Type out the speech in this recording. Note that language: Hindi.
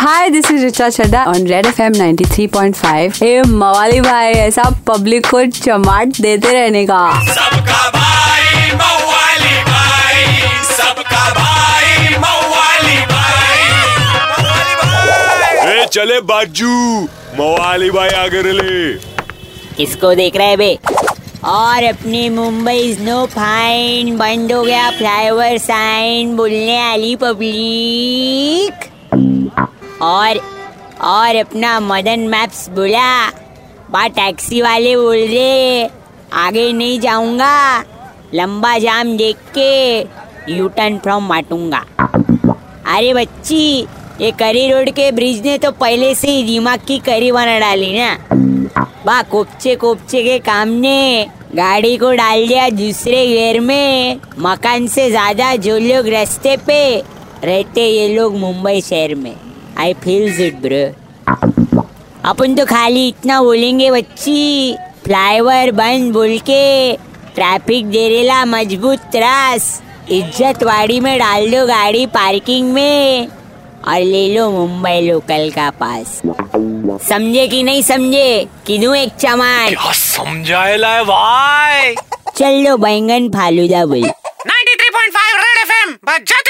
Hi, this is Richa Chadda on Red FM 93.5. ए मवाली भाई ऐसा पब्लिक को चमाट देते रहने का सबका भाई मवाली भाई सबका भाई मवाली भाई। ए चले बाजू मवाली भाई आगे ले। किसको देख रहे बे? और अपनी मुंबई स्नो फाइन बंद हो गया फ्लाईओवर साइन बोलने वाली पब्लिक और और अपना मदन मैप्स बोला। बा टैक्सी वाले बोल रहे, आगे नहीं जाऊँगा। लंबा जाम देख के यू टर्न फ्रॉम माटूँगा अरे बच्ची, ये करी रोड के ब्रिज ने तो पहले से ही दिमाग की करी बना डाली ना। बा कोपचे कोपचे के काम ने गाड़ी को डाल दिया दूसरे गेयर में। मकान से ज़्यादा जो लोग रास्ते पे रहते, ये लोग मुंबई शहर में। आई फील इट ब्रो अपन तो खाली इतना बोलेंगे बच्ची। फ्लाईओवर बंद बोल के। ट्रैफ़िक देरेला मज़बूत त्रास। इज़्ज़त वाड़ी में डाल दो गाड़ी पार्किंग में। और ले लो मुंबई लोकल का पास। समझे कि नहीं समझे? किनू एक चमान क्या समझाएला है भाई? चल लो बैंगन फालूदा बोल। 93.5 रेड एफएम बजाते